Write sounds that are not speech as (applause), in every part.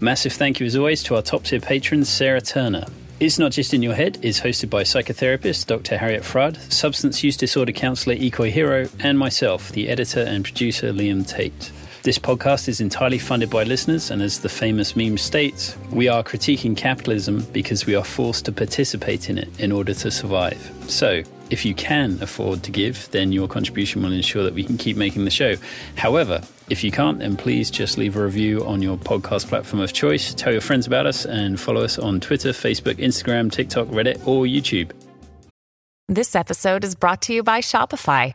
Massive thank you as always to our top tier patron, Sarah Turner. It's Not Just in Your Head is hosted by psychotherapist Dr. Harriet Fraad, substance use disorder counsellor Ikoi Hero, and myself, the editor and producer Liam Tate. This podcast is entirely funded by listeners, and as the famous meme states, we are critiquing capitalism because we are forced to participate in it in order to survive. So, if you can afford to give, then your contribution will ensure that we can keep making the show. However, if you can't, then please just leave a review on your podcast platform of choice. Tell your friends about us and follow us on Twitter, Facebook, Instagram, TikTok, Reddit, or YouTube. This episode is brought to you by Shopify.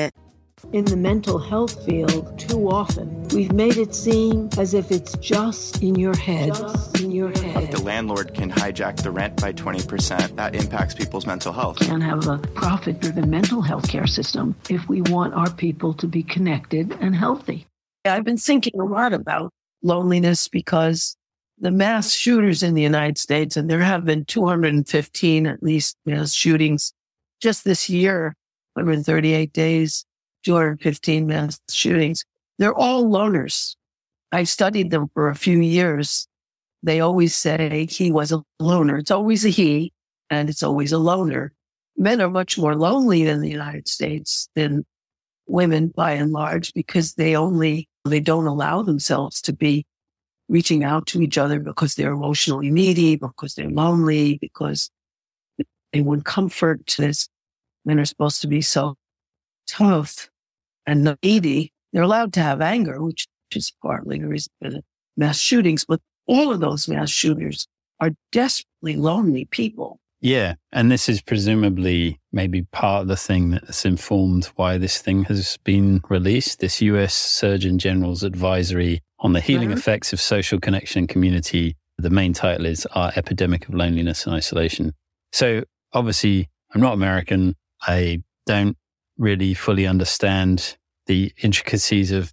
In the mental health field, too often, we've made it seem as if it's just in your head. Just in your head. The landlord can hijack the rent by 20%. That impacts people's mental health. Can't have a profit driven mental health care system if we want our people to be connected and healthy. I've been thinking a lot about loneliness because the mass shooters in the United States, and there have been 215 at least mass shootings just this year, 138 days 215 mass shootings. They're all loners. I studied them for a few years. They always say he was a loner. It's always a he and it's always a loner. Men are much more lonely in the United States than women by and large because they only, they don't allow themselves to be reaching out to each other because they're emotionally needy, because they're lonely, because they want comfort. This men are supposed to be so tough and needy. They're allowed to have anger, which is partly the reason for the mass shootings, but all of those mass shooters are desperately lonely people. Yeah. And this is presumably maybe part of the thing that's informed why this thing has been released. This US Surgeon General's advisory on the healing mm-hmm. effects of social connection and community. The main title is Our Epidemic of Loneliness and Isolation. So obviously, I'm not American. I don't really fully understand the intricacies of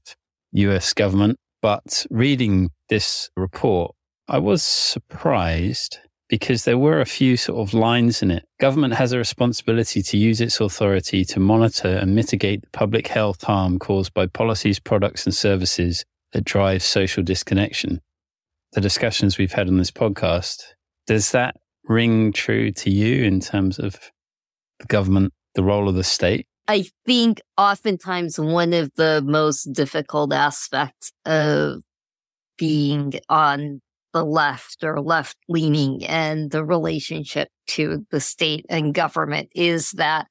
US government. But reading this report, I was surprised because there were a few sort of lines in it. Government has a responsibility to use its authority to monitor and mitigate the public health harm caused by policies, products, and services that drive social disconnection. The discussions we've had on this podcast, does that ring true to you in terms of the government, the role of the state? I think oftentimes one of the most difficult aspects of being on the left or left leaning and the relationship to the state and government is that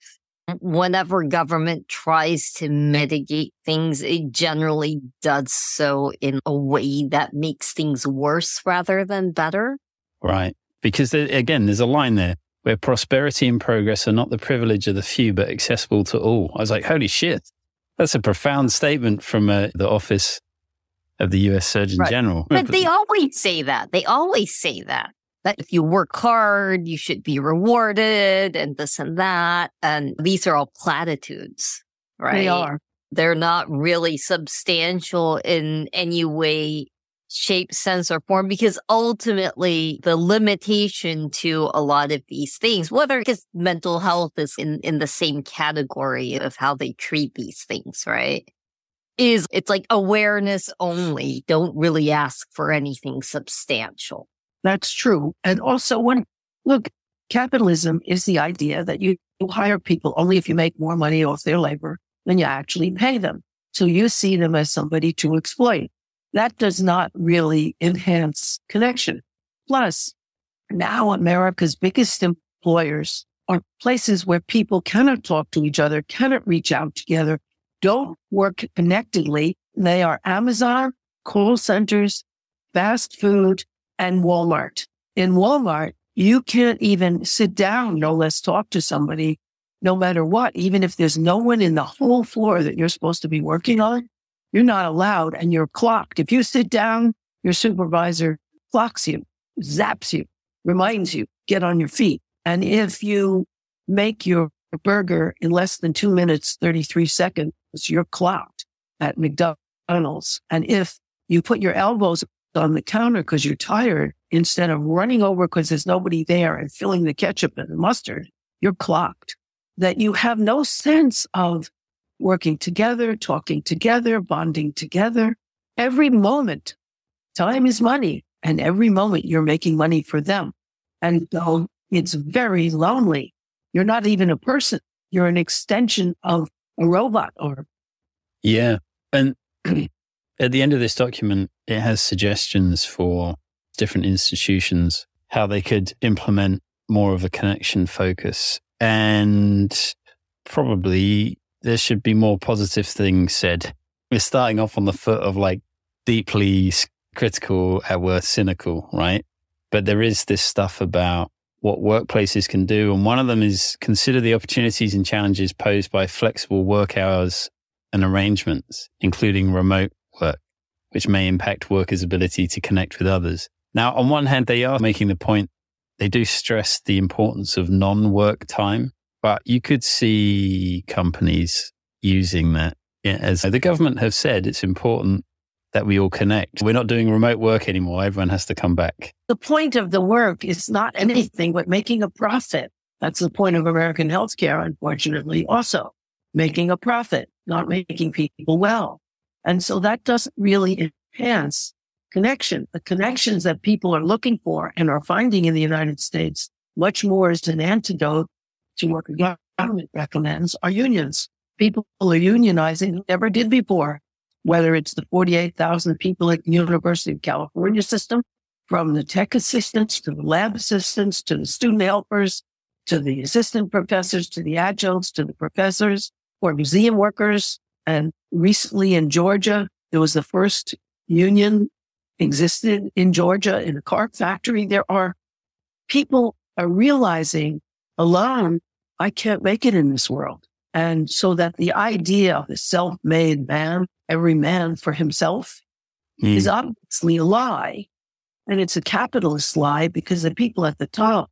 whenever government tries to mitigate things, it generally does so in a way that makes things worse rather than better. Right. Because uh, again, there's a line there where prosperity and progress are not the privilege of the few, but accessible to all. I was like, holy shit. That's a profound statement from uh, the office of the US Surgeon right. General. But they always say that. They always say that. That if you work hard, you should be rewarded and this and that. And these are all platitudes, right? They are. They're not really substantial in any way shape, sense, or form because ultimately the limitation to a lot of these things, whether because mental health is in, in the same category of how they treat these things, right? Is it's like awareness only. Don't really ask for anything substantial. That's true. And also when, look, capitalism is the idea that you hire people only if you make more money off their labor than you actually pay them. So you see them as somebody to exploit that does not really enhance connection. Plus, now America's biggest employers are places where people cannot talk to each other, cannot reach out together, don't work connectedly. They are Amazon, call centers, fast food, and Walmart. In Walmart, you can't even sit down, no less talk to somebody, no matter what. Even if there's no one in the whole floor that you're supposed to be working on, you're not allowed and you're clocked. If you sit down, your supervisor clocks you, zaps you, reminds you, get on your feet. And if you make your burger in less than two minutes, 33 seconds, you're clocked at McDonald's. And if you put your elbows on the counter because you're tired, instead of running over because there's nobody there and filling the ketchup and the mustard, you're clocked. That you have no sense of working together, talking together, bonding together. Every moment, time is money, and every moment you're making money for them. And so it's very lonely. You're not even a person. You're an extension of a robot or. Yeah. And (clears throat) at the end of this document, it has suggestions for different institutions, how they could implement more of a connection focus. And probably there should be more positive things said. We're starting off on the foot of like deeply critical at worst cynical, right? But there is this stuff about what workplaces can do. And one of them is consider the opportunities and challenges posed by flexible work hours and arrangements, including remote work, which may impact workers' ability to connect with others. Now, on one hand, they are making the point, they do stress the importance of non work time, but you could see companies using that as the government have said it's important that we all connect. We're not doing remote work anymore. Everyone has to come back. The point of the work is not anything but making a profit. That's the point of American healthcare, unfortunately, also making a profit, not making people well. And so that doesn't really enhance connection. The connections that people are looking for and are finding in the United States much more as an antidote to what the government recommends are unions. People are unionizing never did before whether it's the 48,000 people at the University of California system, from the tech assistants to the lab assistants to the student helpers to the assistant professors to the adjuncts to the professors or museum workers. And recently in Georgia, there was the first union existed in Georgia in a car factory. There are people are realizing alone, I can't make it in this world. And so that the idea of the self-made man every man for himself mm. is obviously a lie. And it's a capitalist lie because the people at the top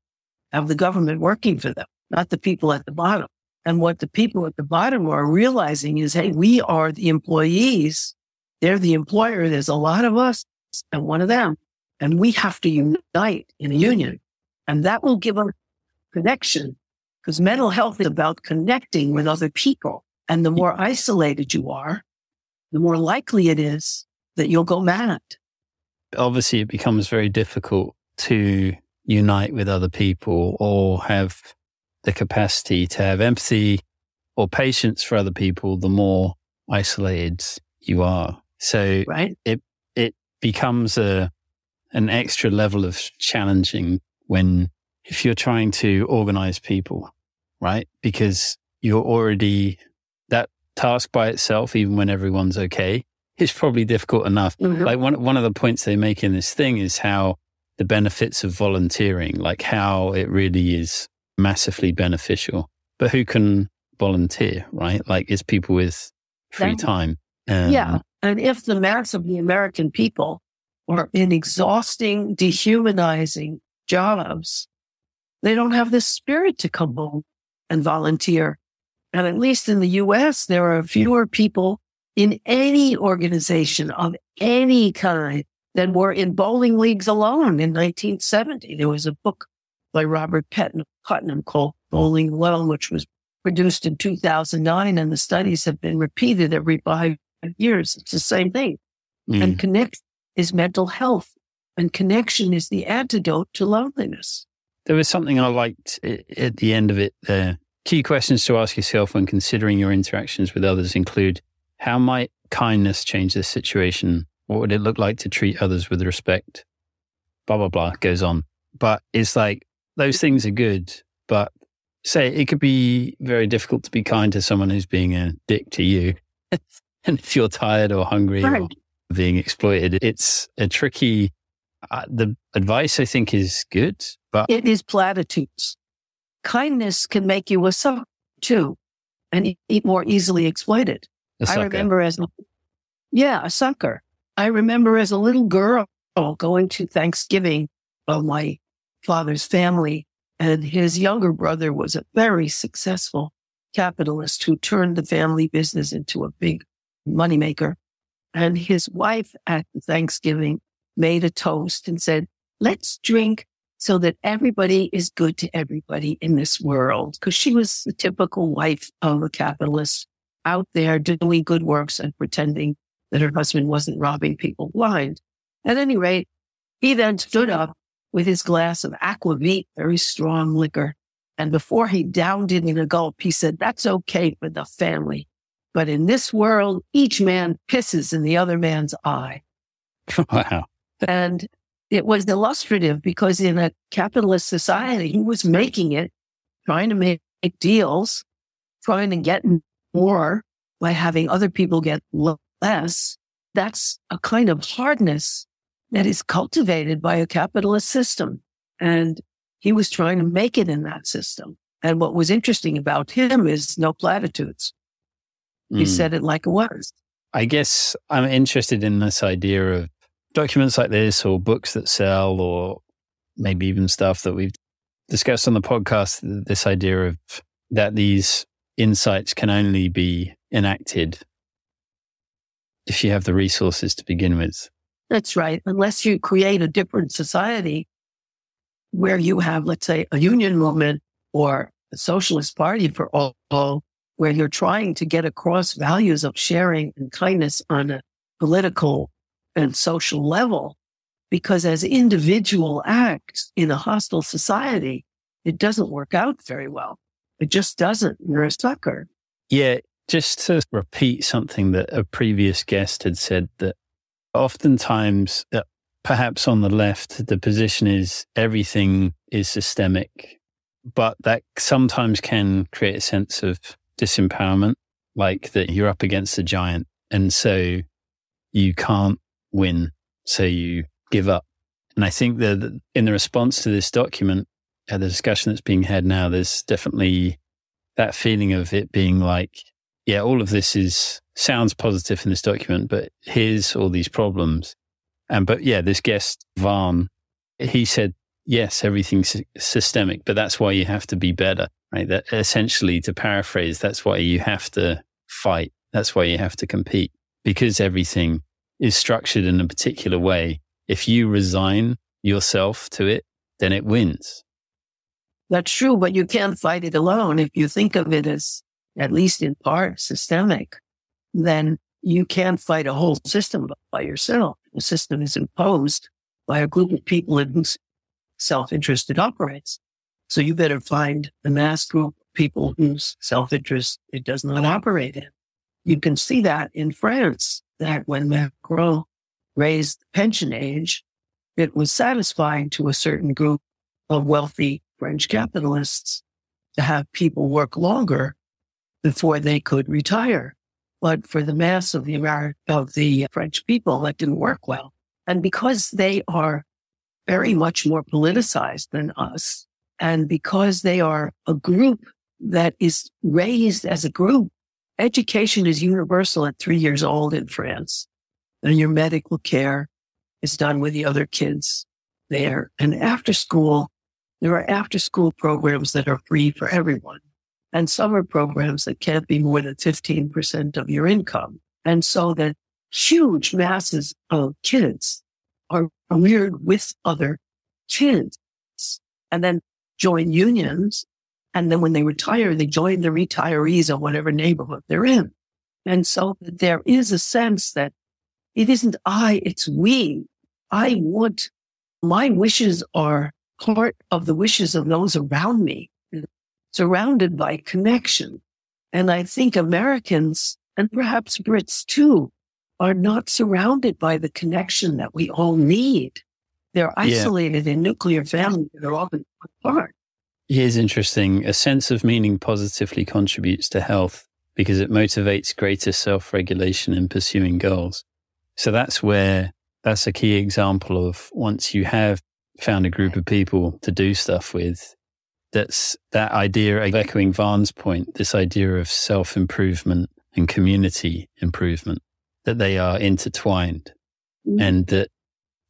have the government working for them, not the people at the bottom. And what the people at the bottom are realizing is, hey, we are the employees. They're the employer. There's a lot of us and one of them. And we have to unite in a union. And that will give us connection because mental health is about connecting with other people. And the more isolated you are, the more likely it is that you'll go mad. Obviously, it becomes very difficult to unite with other people or have the capacity to have empathy or patience for other people the more isolated you are. So right. it it becomes a an extra level of challenging when if you're trying to organize people, right? Because you're already that task by itself, even when everyone's okay, is probably difficult enough. Mm-hmm. Like one, one of the points they make in this thing is how the benefits of volunteering, like how it really is massively beneficial. But who can volunteer, right? Like it's people with free time. Um, yeah. And if the mass of the American people are in exhausting, dehumanizing jobs, they don't have the spirit to come home and volunteer and at least in the US, there are fewer people in any organization of any kind than were in bowling leagues alone in 1970. There was a book by Robert Putnam called Bowling Alone, which was produced in 2009. And the studies have been repeated every five years. It's the same thing. Mm. And connect is mental health and connection is the antidote to loneliness. There was something I liked at the end of it there Key questions to ask yourself when considering your interactions with others include how might kindness change this situation? What would it look like to treat others with respect? Blah, blah, blah goes on. but it's like those things are good, but say it could be very difficult to be kind to someone who's being a dick to you. (laughs) and if you're tired or hungry right. or being exploited, it's a tricky. Uh, the advice I think is good, but it is platitudes. Kindness can make you a sucker too, and eat more easily exploited. I remember as yeah, a sucker. I remember as a little girl going to Thanksgiving of my father's family, and his younger brother was a very successful capitalist who turned the family business into a big moneymaker. And his wife at Thanksgiving made a toast and said, let's drink so that everybody is good to everybody in this world. Cause she was the typical wife of a capitalist out there doing good works and pretending that her husband wasn't robbing people blind. At any rate, he then stood up with his glass of aquavit, very strong liquor. And before he downed it in a gulp, he said, that's okay for the family. But in this world, each man pisses in the other man's eye. (laughs) Wow. And it was illustrative because in a capitalist society, he was making it, trying to make deals, trying to get more by having other people get less. That's a kind of hardness that is cultivated by a capitalist system. And he was trying to make it in that system. And what was interesting about him is no platitudes. He mm. said it like it was. I guess I'm interested in this idea of documents like this or books that sell or maybe even stuff that we've discussed on the podcast. This idea of that these insights can only be enacted if you have the resources to begin with. That's right. Unless you create a different society where you have, let's say, a union movement or a socialist party for all, where you're trying to get across values of sharing and kindness on a political and social level. Because as individual acts in a hostile society, it doesn't work out very well. It just doesn't. You're a sucker. Yeah. Just to repeat something that a previous guest had said that oftentimes, uh, perhaps on the left, the position is everything is systemic, but that sometimes can create a sense of disempowerment, like that you're up against a giant. And so you can't win. So you give up. And I think that in the response to this document, uh, the discussion that's being had now, there's definitely that feeling of it being like, yeah, all of this is sounds positive in this document, but here's all these problems. And but yeah, this guest Varn, he said, yes, everything's systemic, but that's why you have to be better right? That essentially, to paraphrase, that's why you have to fight. That's why you have to compete because everything is structured in a particular way. If you resign yourself to it, then it wins. That's true, but you can't fight it alone. If you think of it as, at least in part, systemic, then you can't fight a whole system by yourself. The system is imposed by a group of people in whose self-interest it operates. So you better find the mass group of people whose self-interest it does not operate in. You can see that in France, that when Macron raised the pension age, it was satisfying to a certain group of wealthy French capitalists to have people work longer before they could retire. But for the mass of the American, of the French people, that didn't work well. And because they are very much more politicized than us, and because they are a group that is raised as a group, education is universal at three years old in France. And your medical care is done with the other kids there. And after school, there are after school programs that are free for everyone and summer programs that can't be more than 15% of your income. And so that huge masses of kids are reared with other kids. And then join unions. And then when they retire, they join the retirees of whatever neighborhood they're in. And so there is a sense that it isn't I, it's we. I want my wishes are part of the wishes of those around me, surrounded by connection. And I think Americans and perhaps Brits too are not surrounded by the connection that we all need. They're isolated yeah. in nuclear families that are often apart. Here's interesting. A sense of meaning positively contributes to health because it motivates greater self regulation in pursuing goals. So that's where that's a key example of once you have found a group of people to do stuff with, that's that idea of echoing Varn's point, this idea of self improvement and community improvement, that they are intertwined mm-hmm. and that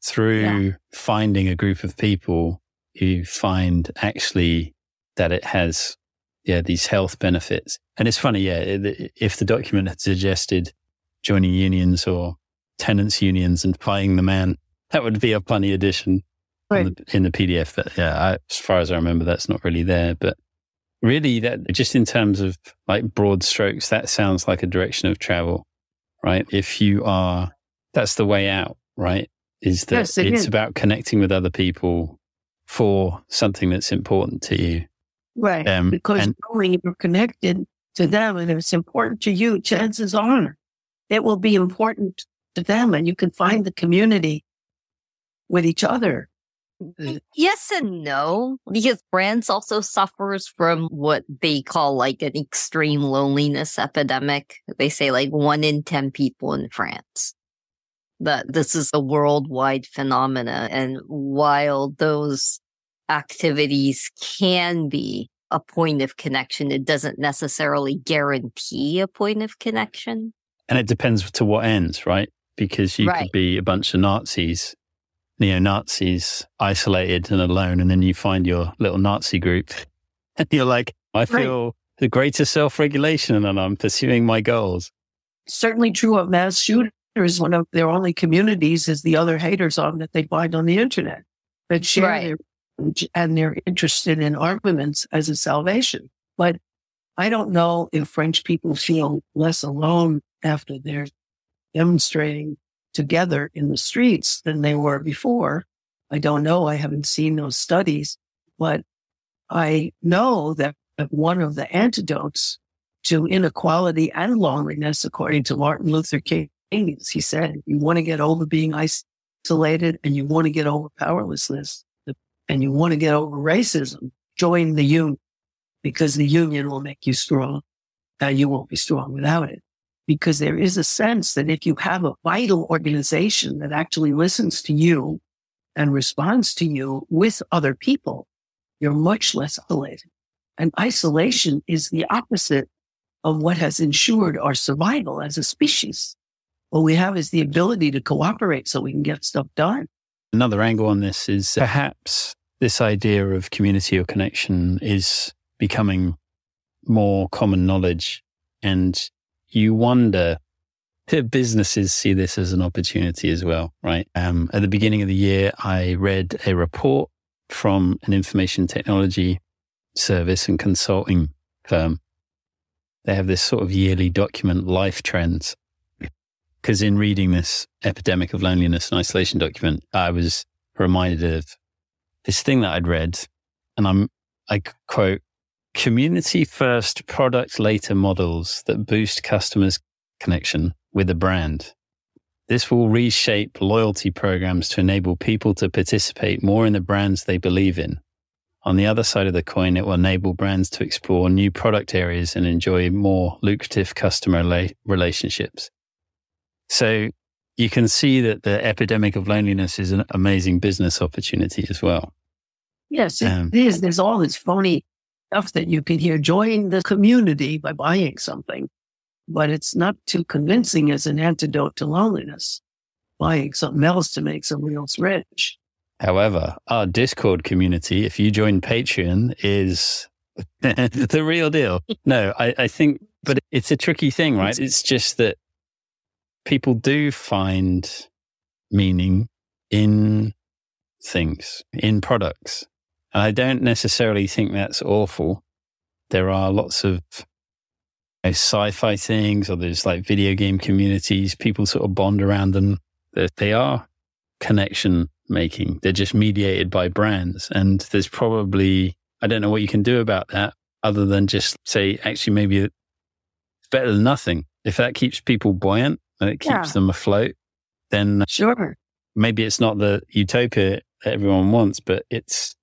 through yeah. finding a group of people who find actually that it has, yeah, these health benefits. And it's funny, yeah, if the document had suggested joining unions or tenants unions and paying the man, that would be a funny addition right. the, in the PDF. But yeah, I, as far as I remember, that's not really there. But really, that just in terms of like broad strokes, that sounds like a direction of travel, right? If you are, that's the way out, right? Is that yes, it it's is. about connecting with other people for something that's important to you. Right. Um, because and, knowing you're connected to them and it's important to you, chances are it will be important to them and you can find the community with each other Yes and no, because France also suffers from what they call like an extreme loneliness epidemic. They say like one in 10 people in France. That this is a worldwide phenomena. And while those activities can be a point of connection, it doesn't necessarily guarantee a point of connection. And it depends to what ends, right? Because you right. could be a bunch of Nazis neo Nazis isolated and alone, and then you find your little Nazi group, (laughs) and you're like, I feel right. the greater self regulation, and I'm pursuing my goals. Certainly true of mass shooters. Is one of their only communities is the other haters on that they find on the internet that share right. their, and they're interested in armaments as a salvation. But I don't know if French people feel less alone after they're demonstrating together in the streets than they were before. I don't know. I haven't seen those studies, but I know that one of the antidotes to inequality and loneliness, according to Martin Luther King, he said, you want to get over being isolated and you want to get over powerlessness and you want to get over racism, join the union because the union will make you strong and you won't be strong without it because there is a sense that if you have a vital organization that actually listens to you and responds to you with other people, you're much less isolated. And isolation is the opposite of what has ensured our survival as a species. What we have is the ability to cooperate so we can get stuff done. Another angle on this is perhaps this idea of community or connection is becoming more common knowledge and you wonder if (laughs) businesses see this as an opportunity as well, right? Um, at the beginning of the year, I read a report from an information technology service and consulting firm. They have this sort of yearly document, life trends. Because in reading this epidemic of loneliness and isolation document, I was reminded of this thing that I'd read, and I'm, I quote, community first, product later models that boost customers' connection with the brand. This will reshape loyalty programs to enable people to participate more in the brands they believe in. On the other side of the coin, it will enable brands to explore new product areas and enjoy more lucrative customer la- relationships. So you can see that the epidemic of loneliness is an amazing business opportunity as well. Yes, it um, is. There's all this phony stuff that you can hear. Join the community by buying something, but it's not too convincing as an antidote to loneliness. Buying something else to make someone else rich. However, our Discord community, if you join Patreon, is (laughs) the real deal. (laughs) No, I, I think, but it's a tricky thing, right? It's just that people do find meaning in things, in products. And I don't necessarily think that's awful. There are lots of you know, sci-fi things or there's like video game communities. People sort of bond around them. They are connection making. They're just mediated by brands. And there's probably, I don't know what you can do about that other than just say, actually, maybe it's better than nothing. If that keeps people buoyant and it keeps yeah. them afloat, then sure. maybe it's not the utopia that everyone wants, but it's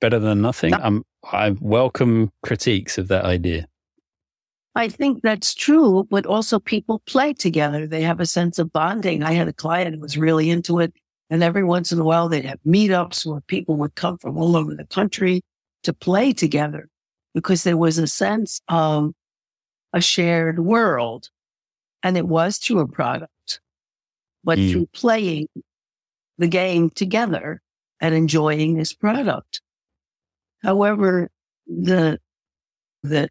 better than nothing. I'm, I welcome critiques of that idea. I think that's true, but also people play together. They have a sense of bonding. I had a client who was really into it. And every once in a while, they'd have meetups where people would come from all over the country to play together because there was a sense of a shared world. And it was through a product, but mm. through playing the game together and enjoying this product. However, the, the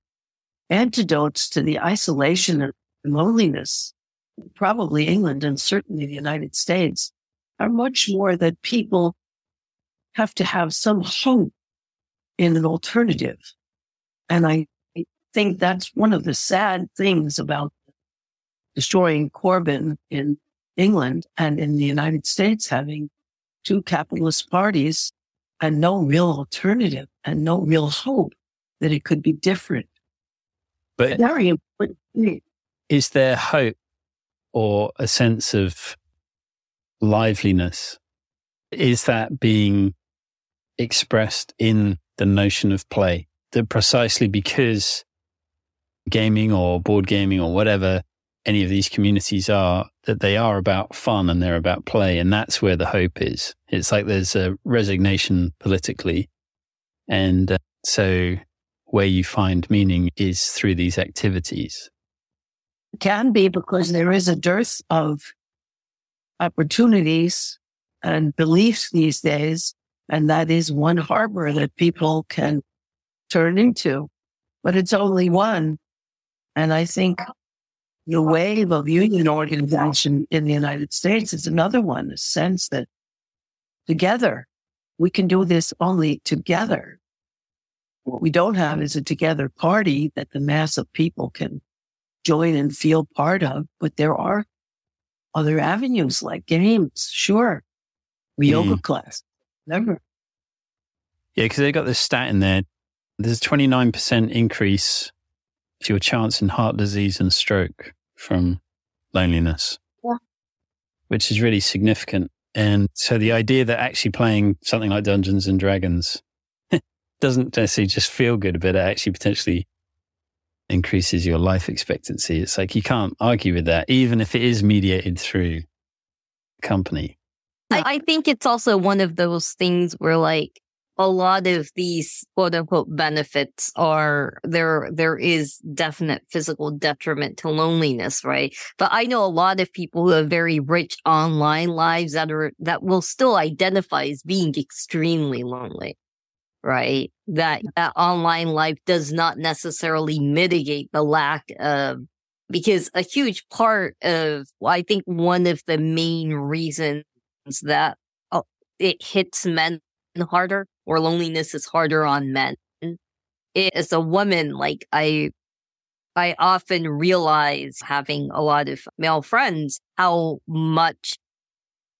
antidotes to the isolation and loneliness, probably England and certainly the United States, are much more that people have to have some hope in an alternative. And I think that's one of the sad things about destroying Corbyn in England and in the United States, having two capitalist parties and no real alternative and no real hope that it could be different. But very important. Is there hope or a sense of liveliness? Is that being expressed in the notion of play? That precisely because gaming or board gaming or whatever any of these communities are, that they are about fun and they're about play. And that's where the hope is. It's like there's a resignation politically. And uh, so where you find meaning is through these activities. It can be because there is a dearth of opportunities and beliefs these days. And that is one harbor that people can turn into, but it's only one. And I think the wave of union organization in the United States is another one, the sense that together we can do this only together. What we don't have is a together party that the mass of people can join and feel part of, but there are other avenues like games, sure, yoga mm. class, never. Yeah, because they got this stat in there. There's a 29% increase to your chance in heart disease and stroke from loneliness. Yeah. Which is really significant. And so the idea that actually playing something like Dungeons and Dragons (laughs) doesn't necessarily just feel good, but it actually potentially increases your life expectancy. It's like you can't argue with that, even if it is mediated through company. I, I think it's also one of those things where like a lot of these quote unquote benefits are there there is definite physical detriment to loneliness right but i know a lot of people who have very rich online lives that are that will still identify as being extremely lonely right? That, that online life does not necessarily mitigate the lack of, because a huge part of, I think one of the main reasons that oh, it hits men harder or loneliness is harder on men as a woman, like I, I often realize having a lot of male friends how much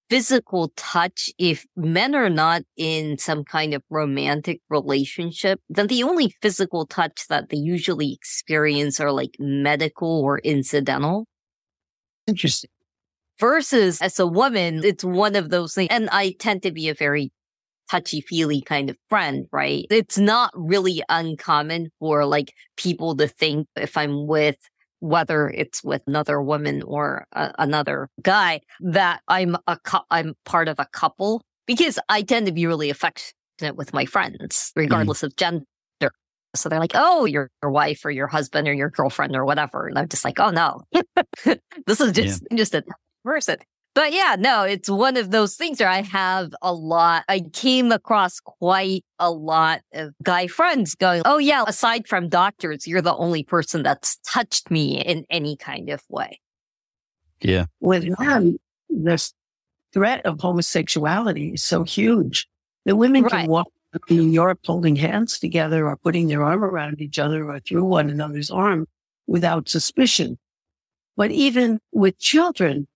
physical touch, if men are not in some kind of romantic relationship, then the only physical touch that they usually experience are like medical or incidental. Interesting. Versus as a woman, it's one of those things. And I tend to be a very touchy feely kind of friend, right? It's not really uncommon for like people to think if I'm with whether it's with another woman or a, another guy, that I'm a cu- I'm part of a couple because I tend to be really affectionate with my friends, mm-hmm. regardless mm. of gender. So they're like, "Oh, your your wife or your husband or your girlfriend or whatever," and I'm just like, "Oh no, (laughs) this is just yeah. just a person." But yeah, no, it's one of those things where I have a lot. I came across quite a lot of guy friends going, Oh yeah, aside from doctors, you're the only person that's touched me in any kind of way. Yeah. With them, this threat of homosexuality is so huge that women right. can walk in Europe holding hands together or putting their arm around each other or through one another's arm without suspicion. But even with children,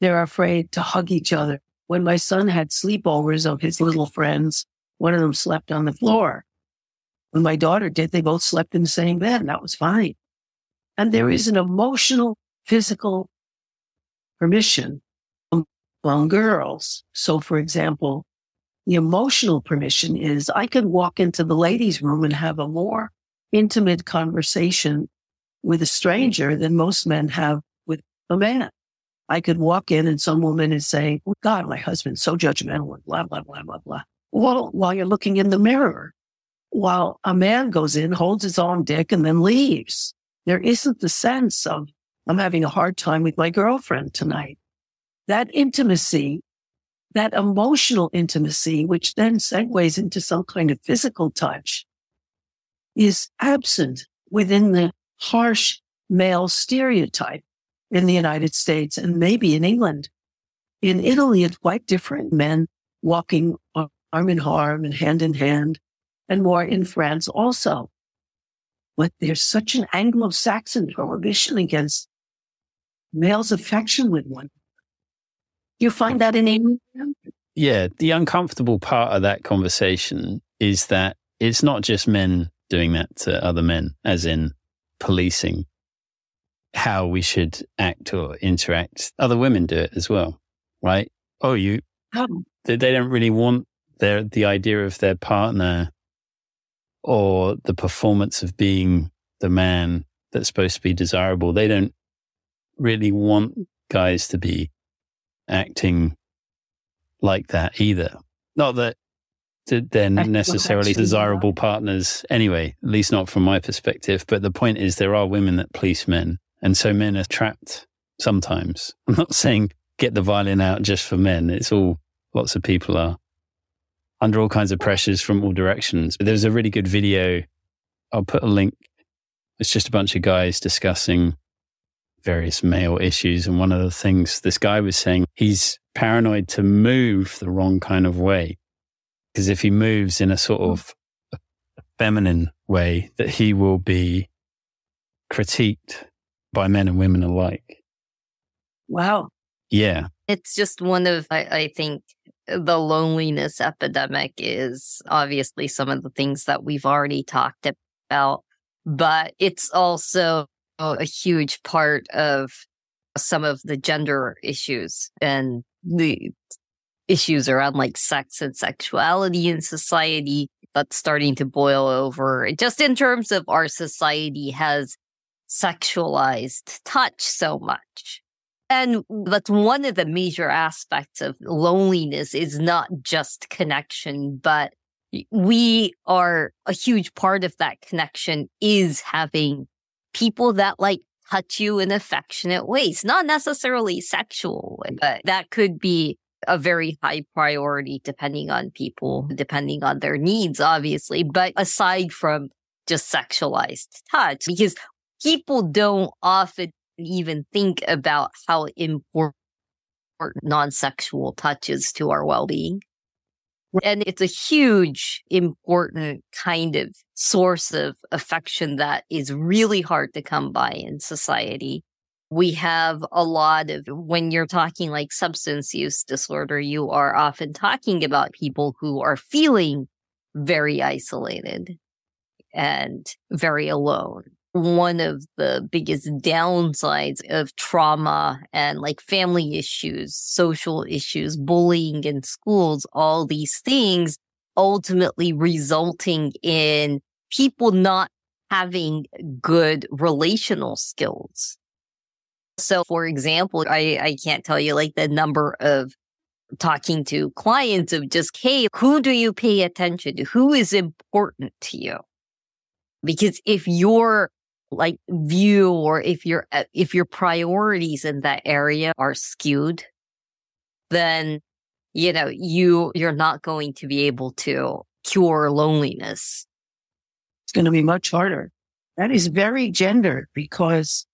they're afraid to hug each other. When my son had sleepovers of his little friends, one of them slept on the floor. When my daughter did, they both slept in the same bed and that was fine. And there is an emotional, physical permission among girls. So for example, The emotional permission is I could walk into the ladies' room and have a more intimate conversation with a stranger than most men have with a man. I could walk in and some woman is saying, oh God, my husband's so judgmental and blah, blah, blah, blah, blah. Well, while you're looking in the mirror, while a man goes in, holds his own dick and then leaves. There isn't the sense of, I'm having a hard time with my girlfriend tonight. That intimacy, that emotional intimacy, which then segues into some kind of physical touch is absent within the harsh male stereotype in the United States and maybe in England. In Italy, it's quite different. Men walking arm in arm and hand in hand, and more in France also. But there's such an Anglo-Saxon prohibition against male's affection with one. You find that in England? Yeah, the uncomfortable part of that conversation is that it's not just men doing that to other men, as in policing how we should act or interact. Other women do it as well, right? Oh, you, they, they don't really want their, the idea of their partner or the performance of being the man that's supposed to be desirable. They don't really want guys to be acting like that either. Not that they're necessarily desirable partners anyway, at least not from my perspective. But the point is, there are women that police men and so men are trapped sometimes. I'm not saying get the violin out just for men. It's all, lots of people are under all kinds of pressures from all directions. But there's a really good video. I'll put a link. It's just a bunch of guys discussing various male issues. And one of the things this guy was saying, he's paranoid to move the wrong kind of way. Because if he moves in a sort of feminine way, that he will be critiqued by men and women alike. Wow. Yeah. It's just one of, I, I think, the loneliness epidemic is obviously some of the things that we've already talked about, but it's also a huge part of some of the gender issues and the issues around like sex and sexuality in society that's starting to boil over just in terms of our society has sexualized touch so much. And that's one of the major aspects of loneliness is not just connection, but we are a huge part of that connection is having people that like touch you in affectionate ways, not necessarily sexual, but that could be a very high priority depending on people, depending on their needs, obviously. But aside from just sexualized touch, because people don't often even think about how important non-sexual touches to our well-being. And it's a huge, important kind of source of affection that is really hard to come by in society. We have a lot of, when you're talking like substance use disorder, you are often talking about people who are feeling very isolated and very alone one of the biggest downsides of trauma and like family issues, social issues, bullying in schools, all these things ultimately resulting in people not having good relational skills. So, for example, I, I can't tell you like the number of talking to clients of just, Hey, who do you pay attention to? Who is important to you? Because if you're like view or if your uh, if your priorities in that area are skewed then you know you you're not going to be able to cure loneliness. It's going to be much harder. That is very gendered because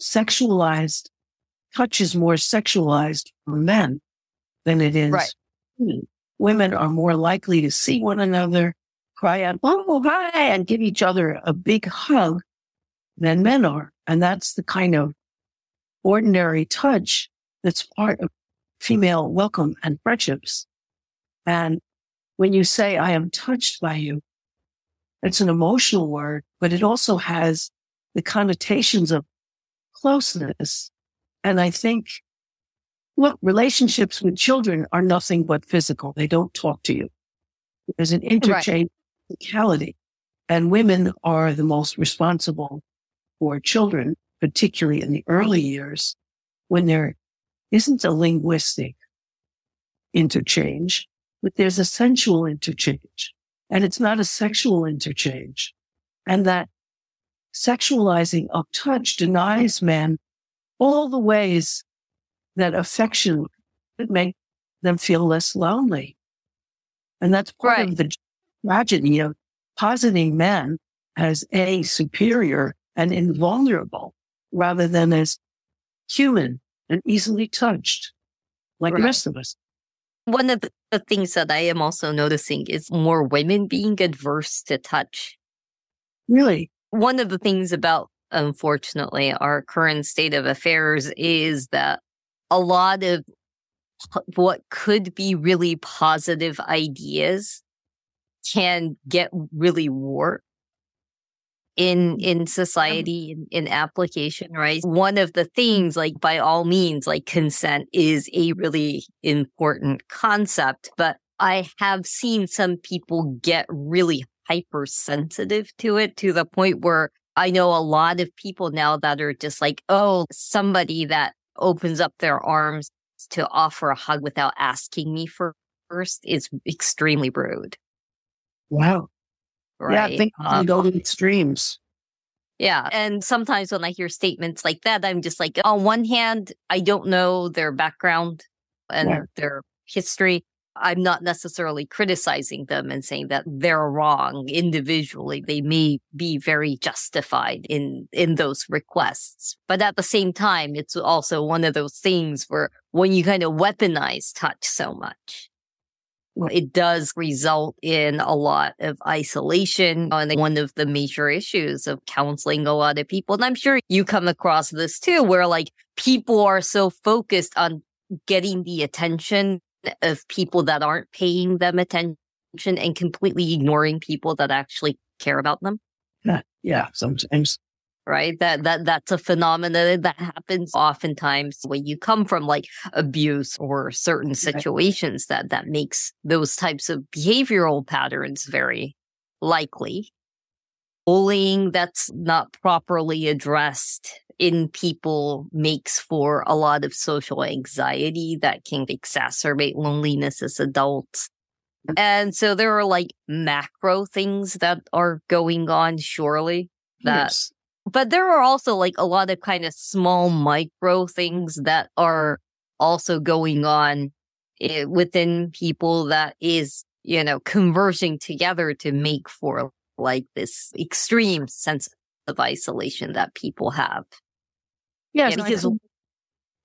sexualized touch is more sexualized for men than it is right. women are more likely to see one another cry out, oh, hi, and give each other a big hug than men are. And that's the kind of ordinary touch that's part of female welcome and friendships. And when you say, I am touched by you, it's an emotional word, but it also has the connotations of closeness. And I think Look, relationships with children are nothing but physical. They don't talk to you. There's an interchangeability. And women are the most responsible for children, particularly in the early years when there isn't a linguistic interchange, but there's a sensual interchange and it's not a sexual interchange. And that sexualizing of touch denies men all the ways that affection could make them feel less lonely. And that's part right. of the tragedy of positing men as a superior and invulnerable rather than as human and easily touched like right. the rest of us. One of the things that I am also noticing is more women being adverse to touch. Really? One of the things about, unfortunately, our current state of affairs is that a lot of what could be really positive ideas can get really warped in mm-hmm. in society in, in application right? One of the things like by all means like consent is a really important concept but i have seen some people get really hypersensitive to it to the point where i know a lot of people now that are just like oh somebody that opens up their arms to offer a hug without asking me first is extremely rude. Wow Right. Yeah, I think um, go to extremes. Yeah. And sometimes when I hear statements like that, I'm just like, on one hand, I don't know their background and yeah. their history. I'm not necessarily criticizing them and saying that they're wrong individually. They may be very justified in, in those requests. But at the same time, it's also one of those things where when you kind of weaponize touch so much, it does result in a lot of isolation and one of the major issues of counseling a lot of people. And I'm sure you come across this too, where like people are so focused on getting the attention of people that aren't paying them attention and completely ignoring people that actually care about them. Yeah, yeah sometimes right? That that that's a phenomenon that happens oftentimes when you come from like abuse or certain situations that that makes those types of behavioral patterns very likely. Bullying that's not properly addressed in people makes for a lot of social anxiety that can exacerbate loneliness as adults. Mm. And so there are like macro things that are going on, surely, that yes but there are also like a lot of kind of small micro things that are also going on eh, within people that is, you know, converging together to make for like this extreme sense of isolation that people have. Yeah, yeah because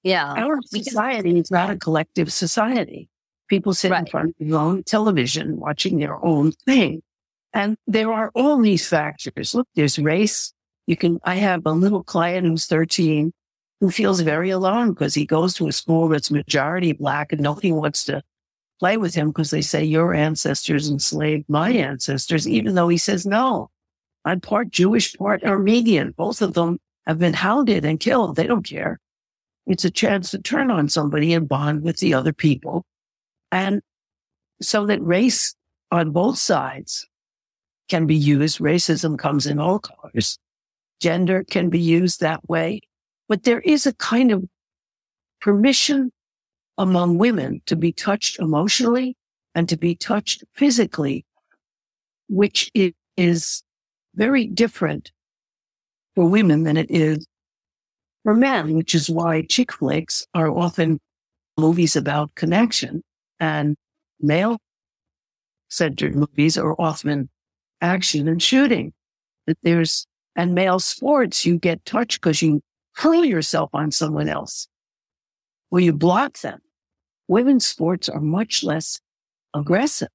yeah, our society is not a collective society. People sit right. in front of their own television watching their own thing. And there are all these factors. Look, there's race, you can, I have a little client who's 13 who feels very alone because he goes to a school that's majority black and nobody wants to play with him because they say your ancestors enslaved my ancestors, even though he says no. I'm part Jewish, part Armenian. Both of them have been hounded and killed. They don't care. It's a chance to turn on somebody and bond with the other people. And so that race on both sides can be used. Racism comes in all colors gender can be used that way, but there is a kind of permission among women to be touched emotionally and to be touched physically, which is very different for women than it is for men, which is why chick flicks are often movies about connection and male centered movies are often action and shooting. That there's and male sports, you get touched because you hurl yourself on someone else or you block them. Women's sports are much less aggressive,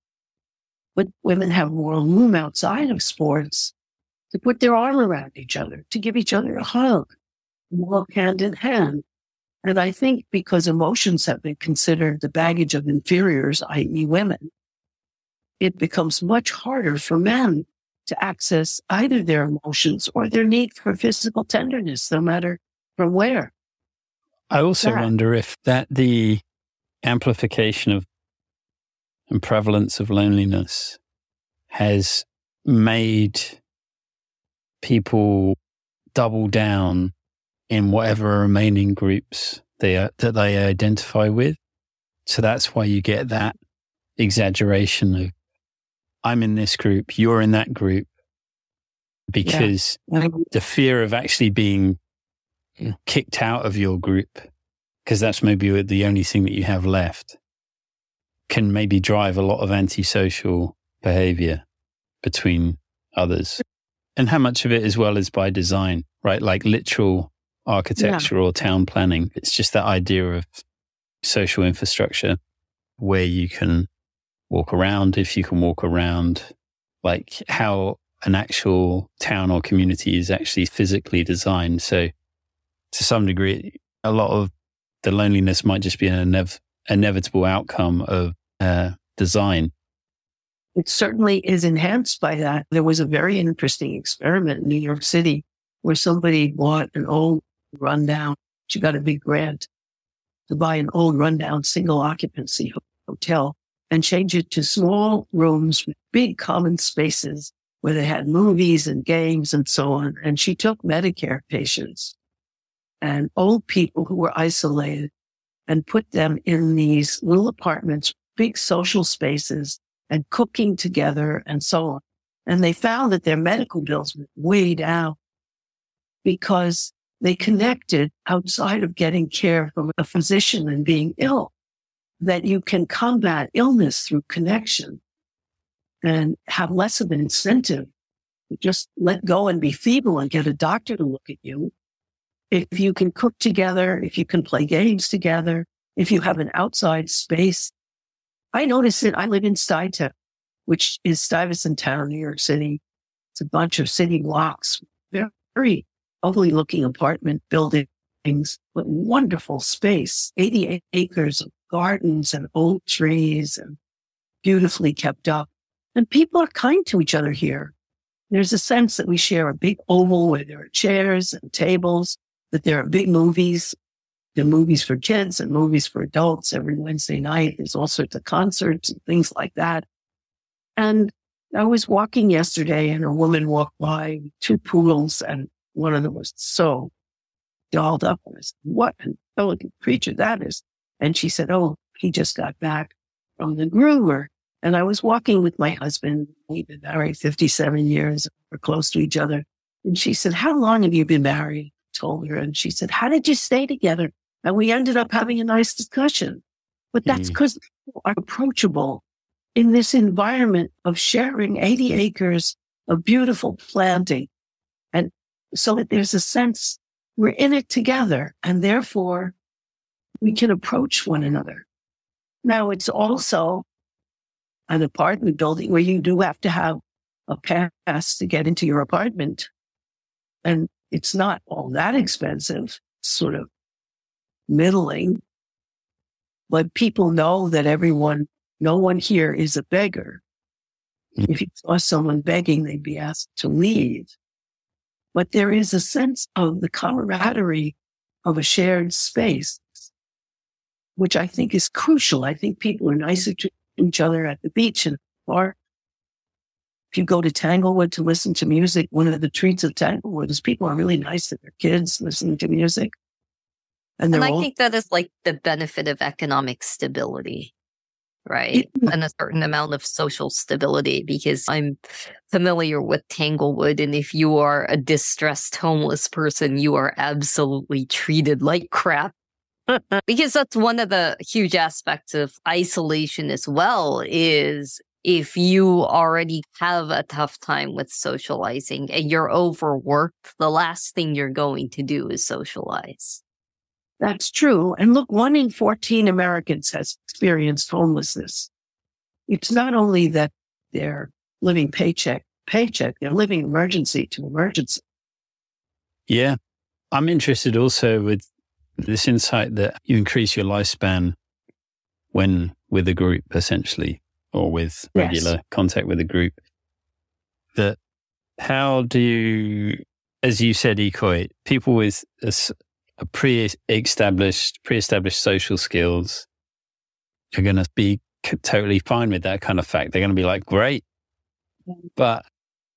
but women have more room outside of sports to put their arm around each other, to give each other a hug, walk hand in hand. And I think because emotions have been considered the baggage of inferiors, i.e. women, it becomes much harder for men to access either their emotions or their need for physical tenderness, no matter from where. I also that. wonder if that the amplification of and prevalence of loneliness has made people double down in whatever remaining groups they are, that they identify with. So that's why you get that exaggeration of I'm in this group, you're in that group, because Yeah. the fear of actually being kicked out of your group, because that's maybe the only thing that you have left, can maybe drive a lot of antisocial behavior between others. And how much of it as well is by design, right? Like literal architecture or town planning. It's just that idea of social infrastructure where you can walk around if you can walk around, like how an actual town or community is actually physically designed. So to some degree, a lot of the loneliness might just be an inev- inevitable outcome of uh, design. It certainly is enhanced by that. There was a very interesting experiment in New York City where somebody bought an old rundown. She got a big grant to buy an old rundown single occupancy hotel and change it to small rooms with big common spaces where they had movies and games and so on. And she took Medicare patients and old people who were isolated and put them in these little apartments, big social spaces and cooking together and so on. And they found that their medical bills went way down because they connected outside of getting care from a physician and being ill, that you can combat illness through connection and have less of an incentive to just let go and be feeble and get a doctor to look at you. If you can cook together, if you can play games together, if you have an outside space. I notice it. I live in Stuyvesant, which is Stuyvesant Town, New York City. It's a bunch of city blocks, very ugly looking apartment buildings, but wonderful space, 88 acres of gardens and old trees and beautifully kept up. And people are kind to each other here. There's a sense that we share a big oval where there are chairs and tables, that there are big movies, the movies for kids and movies for adults every Wednesday night. There's all sorts of concerts and things like that. And I was walking yesterday and a woman walked by two poodles and one of them was so dolled up. I said, what an elegant creature that is. And she said, Oh, he just got back from the groomer. And I was walking with my husband. We've been married 57 years. We're close to each other. And she said, how long have you been married? I told her. And she said, how did you stay together? And we ended up having a nice discussion. But that's Mm. because people are approachable in this environment of sharing 80 acres of beautiful planting. And so that there's a sense we're in it together and therefore we can approach one another. Now it's also an apartment building where you do have to have a pass to get into your apartment. And it's not all that expensive, sort of middling. But people know that everyone, no one here is a beggar. Mm. If you saw someone begging, they'd be asked to leave. But there is a sense of the camaraderie of a shared space, which I think is crucial. I think people are nicer to each other at the beach and park. If you go to Tanglewood to listen to music, one of the treats of Tanglewood is people are really nice to their kids listening to music. And And I think that is like the benefit of economic stability, right? Yeah. And a certain amount of social stability because I'm familiar with Tanglewood. And if you are a distressed homeless person, you are absolutely treated like crap. (laughs) because that's one of the huge aspects of isolation as well is if you already have a tough time with socializing and you're overworked, the last thing you're going to do is socialize. That's true. And look, one in 14 Americans has experienced homelessness. It's not only that they're living paycheck, paycheck, they're living emergency to emergency. Yeah. I'm interested also with this insight that you increase your lifespan when with a group, essentially, or with Yes. regular contact with a group. That how do you, as you said, Ikoi, people with a pre-established, pre-established social skills are going to be totally fine with that kind of fact. They're going to be like, great. But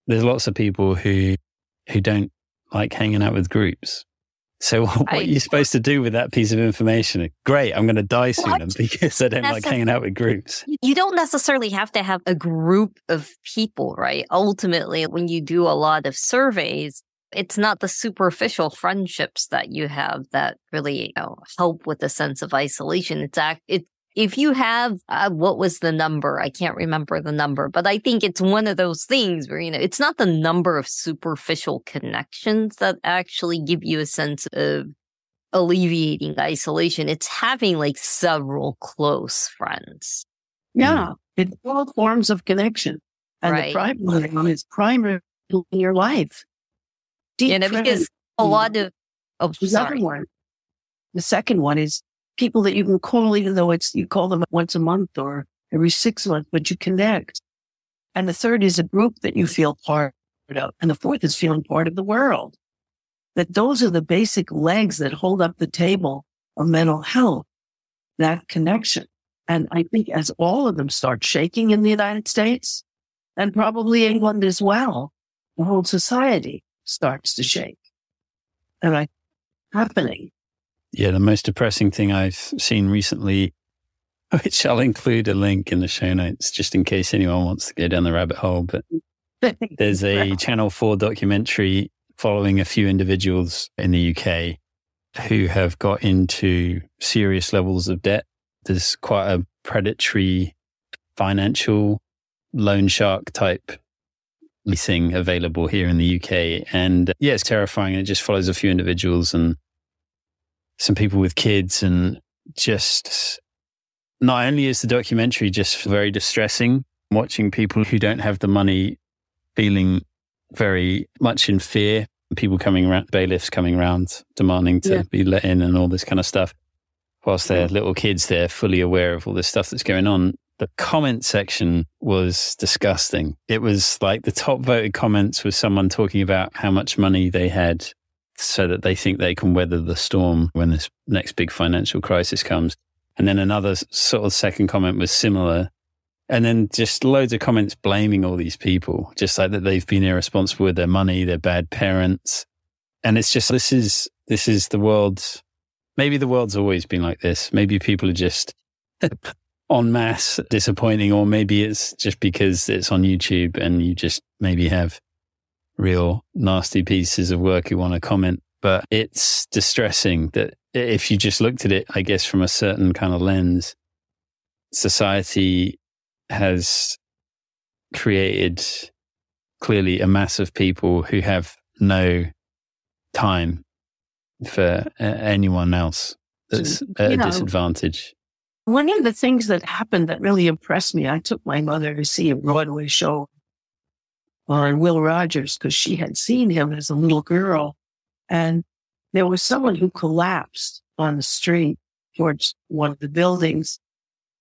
there's lots of people who, who don't like hanging out with groups. So (laughs) what I, are you supposed to do with that piece of information? Great, I'm going to die soon (laughs) because I don't like hanging out with groups. You don't necessarily have to have a group of people, right? Ultimately, when you do a lot of surveys, it's not the superficial friendships that you have that really you know, help with a sense of isolation. It's act, it, if you have uh, what was the number? I can't remember the number but i think it's one of those things where you know it's not the number of superficial connections that actually give you a sense of alleviating isolation. It's having like several close friends. Yeah. It's all forms of connection. And right. the primary one is primary in your life. Deep you know, because a lot of oh sorry. One. the second one is people that you can call, even though it's, you call them once a month or every six months, but you connect. And the third is a group that you feel part of. And the fourth is feeling part of the world. That those are the basic legs that hold up the table of mental health, that connection. And I think as all of them start shaking in the United States and probably England as well, the whole society starts to shake. And I happening yeah, the most depressing thing I've seen recently, (laughs) which I'll include a link in the show notes just in case anyone wants to go down the rabbit hole. But (laughs) there's a Channel 4 documentary following a few individuals in the UK who have got into serious levels of debt. There's quite a predatory financial loan shark type thing available here in the UK. And yeah, it's terrifying. It just follows a few individuals and some people with kids and just not only is the documentary just very distressing, watching people who don't have the money feeling very much in fear, people coming around, bailiffs coming around demanding to yeah. be let in and all this kind of stuff. Whilst they're mm. little kids, they're fully aware of all this stuff that's going on. The comment section was disgusting. It was like the top voted comments was someone talking about how much money they had so that they think they can weather the storm when this next big financial crisis comes. And then another sort of second comment was similar. And then just loads of comments blaming all these people, just like that they've been irresponsible with their money, they're bad parents. And it's just, this is, this is the world's, maybe the world's always been like this. Maybe people are just (laughs) en masse disappointing, or maybe it's just because it's on YouTube and you just maybe have real nasty pieces of work you want to comment. But it's distressing that if you just looked at it, I guess, from a certain kind of lens, society has created clearly a mass of people who have no time for anyone else that's at a know, disadvantage. One of the things that happened that really impressed me, I took my mother to see a Broadway show on Will Rogers because she had seen him as a little girl. And there was someone who collapsed on the street towards one of the buildings.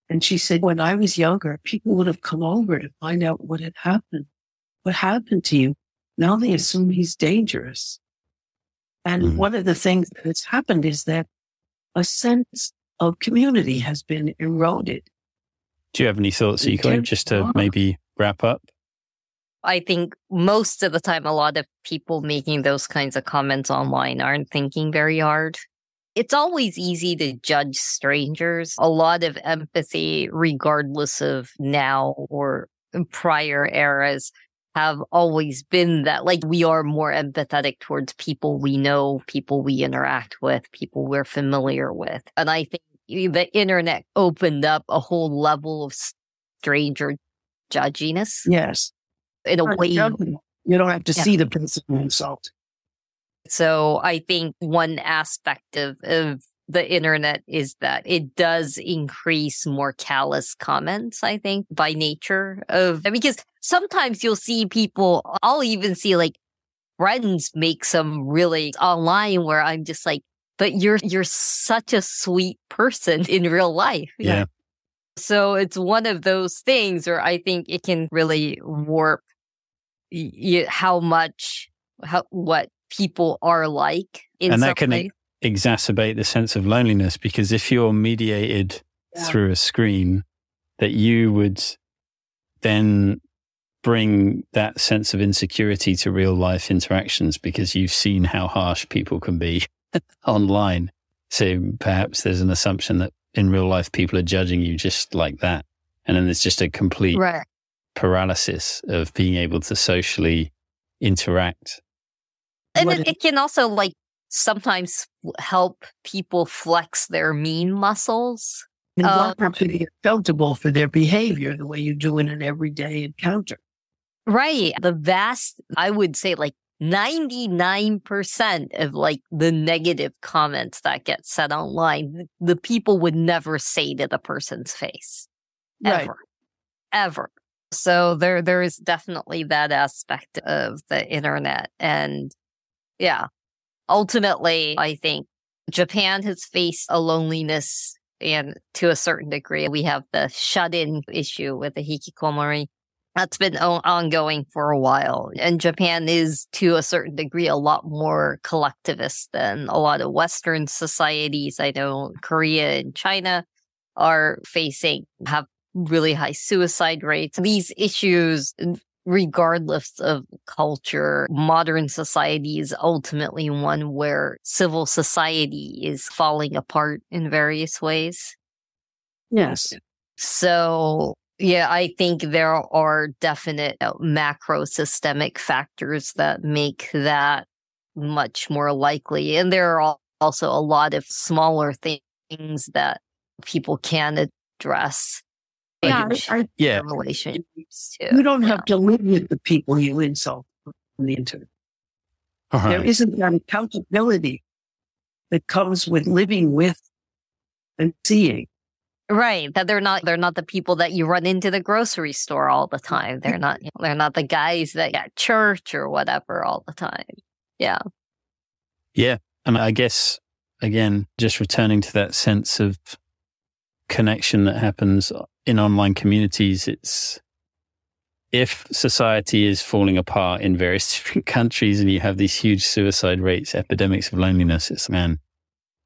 And she said, when I was younger, people would have come over to find out what had happened. What happened to you? Now they assume he's dangerous. And mm-hmm. one of the things that's happened is that a sense of community has been eroded. Do you have any thoughts, Iko, just to maybe wrap up? I think most of the time, a lot of people making those kinds of comments online aren't thinking very hard. It's always easy to judge strangers. A lot of empathy, regardless of now or prior eras, have always been that like we are more empathetic towards people we know, people we interact with, people we're familiar with. And I think the internet opened up a whole level of stranger judginess. Yes in a way. You don't have to yeah. see the principal insult. So I think one aspect of, of the internet is that it does increase more callous comments, I think, by nature of because sometimes you'll see people, I'll even see like friends make some really online where I'm just like, but you're you're such a sweet person (laughs) in real life. Yeah. So it's one of those things where I think it can really warp y- how much how what people are like and that can exacerbate the sense of loneliness because if you're mediated yeah. through a screen, that you would then bring that sense of insecurity to real life interactions because you've seen how harsh people can be (laughs) online. So perhaps there's an assumption that in real life people are judging you just like that. And then there's just a complete right. Paralysis of being able to socially interact. And it, it can also like sometimes help people flex their mean muscles. And um, want to be accountable for their behavior the way you do in an everyday encounter. Right. The vast, I would say like 99% of like the negative comments that get said online, the people would never say to the person's face. Ever. Right. Ever. So there, there is definitely that aspect of the internet. And yeah, ultimately, I think Japan has faced a loneliness and to a certain degree, we have the shut in issue with the hikikomori. That's been ongoing for a while. And Japan is, to a certain degree, a lot more collectivist than a lot of Western societies. I know Korea and China are facing, have really high suicide rates. These issues, regardless of culture, modern society is ultimately one where civil society is falling apart in various ways. Yes. So yeah, I think there are definite uh, macro systemic factors that make that much more likely. And there are also a lot of smaller things that people can address. Yeah, I, yeah. relationships too. You don't yeah. have to live with the people you insult on the internet. Uh-huh. There isn't that accountability that comes with living with and seeing. Right. That they're not they're not the people that you run into the grocery store all the time. They're not they're not the guys that at church or whatever all the time. Yeah. Yeah. And I guess again, just returning to that sense of connection that happens in online communities, it's if society is falling apart in various (laughs) different countries and you have these huge suicide rates, epidemics of loneliness, it's man,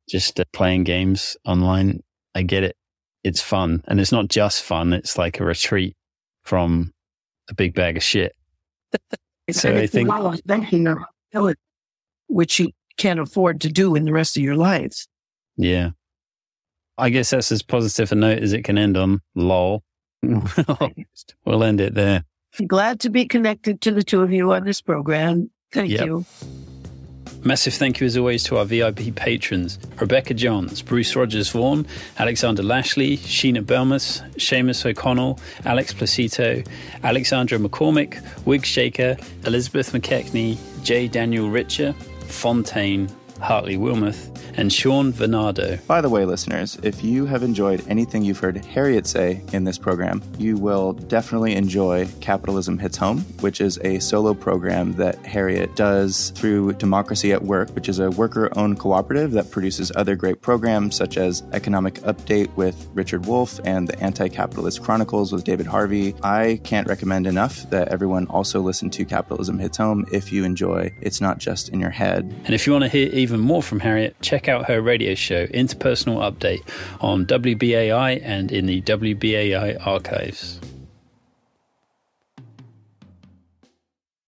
just uh, playing games online. I get it it's fun. And it's not just fun, it's like a retreat from a big bag of shit. (laughs) so I think which you can't afford to do in the rest of your lives. Yeah. I guess that's as positive a note as it can end on. Lol. (laughs) we'll end it there. Glad to be connected to the two of you on this program. Thank yep. you. Massive thank you as always to our VIP patrons Rebecca Johns, Bruce Rogers Vaughan, Alexander Lashley, Sheena Belmas, Seamus O'Connell, Alex Placito, Alexandra McCormick, Wig Shaker, Elizabeth McKechnie, J. Daniel Richer, Fontaine, Hartley Wilmoth, and Sean Venado. By the way, listeners, if you have enjoyed anything you've heard Harriet say in this program, you will definitely enjoy Capitalism Hits Home, which is a solo program that Harriet does through Democracy at Work, which is a worker owned cooperative that produces other great programs such as Economic Update with Richard Wolff and the Anti Capitalist Chronicles with David Harvey. I can't recommend enough that everyone also listen to Capitalism Hits Home if you enjoy It's Not Just in Your Head. And if you want to hear even more from Harriet, check out her radio show, Interpersonal Update, on WBAI and in the WBAI archives.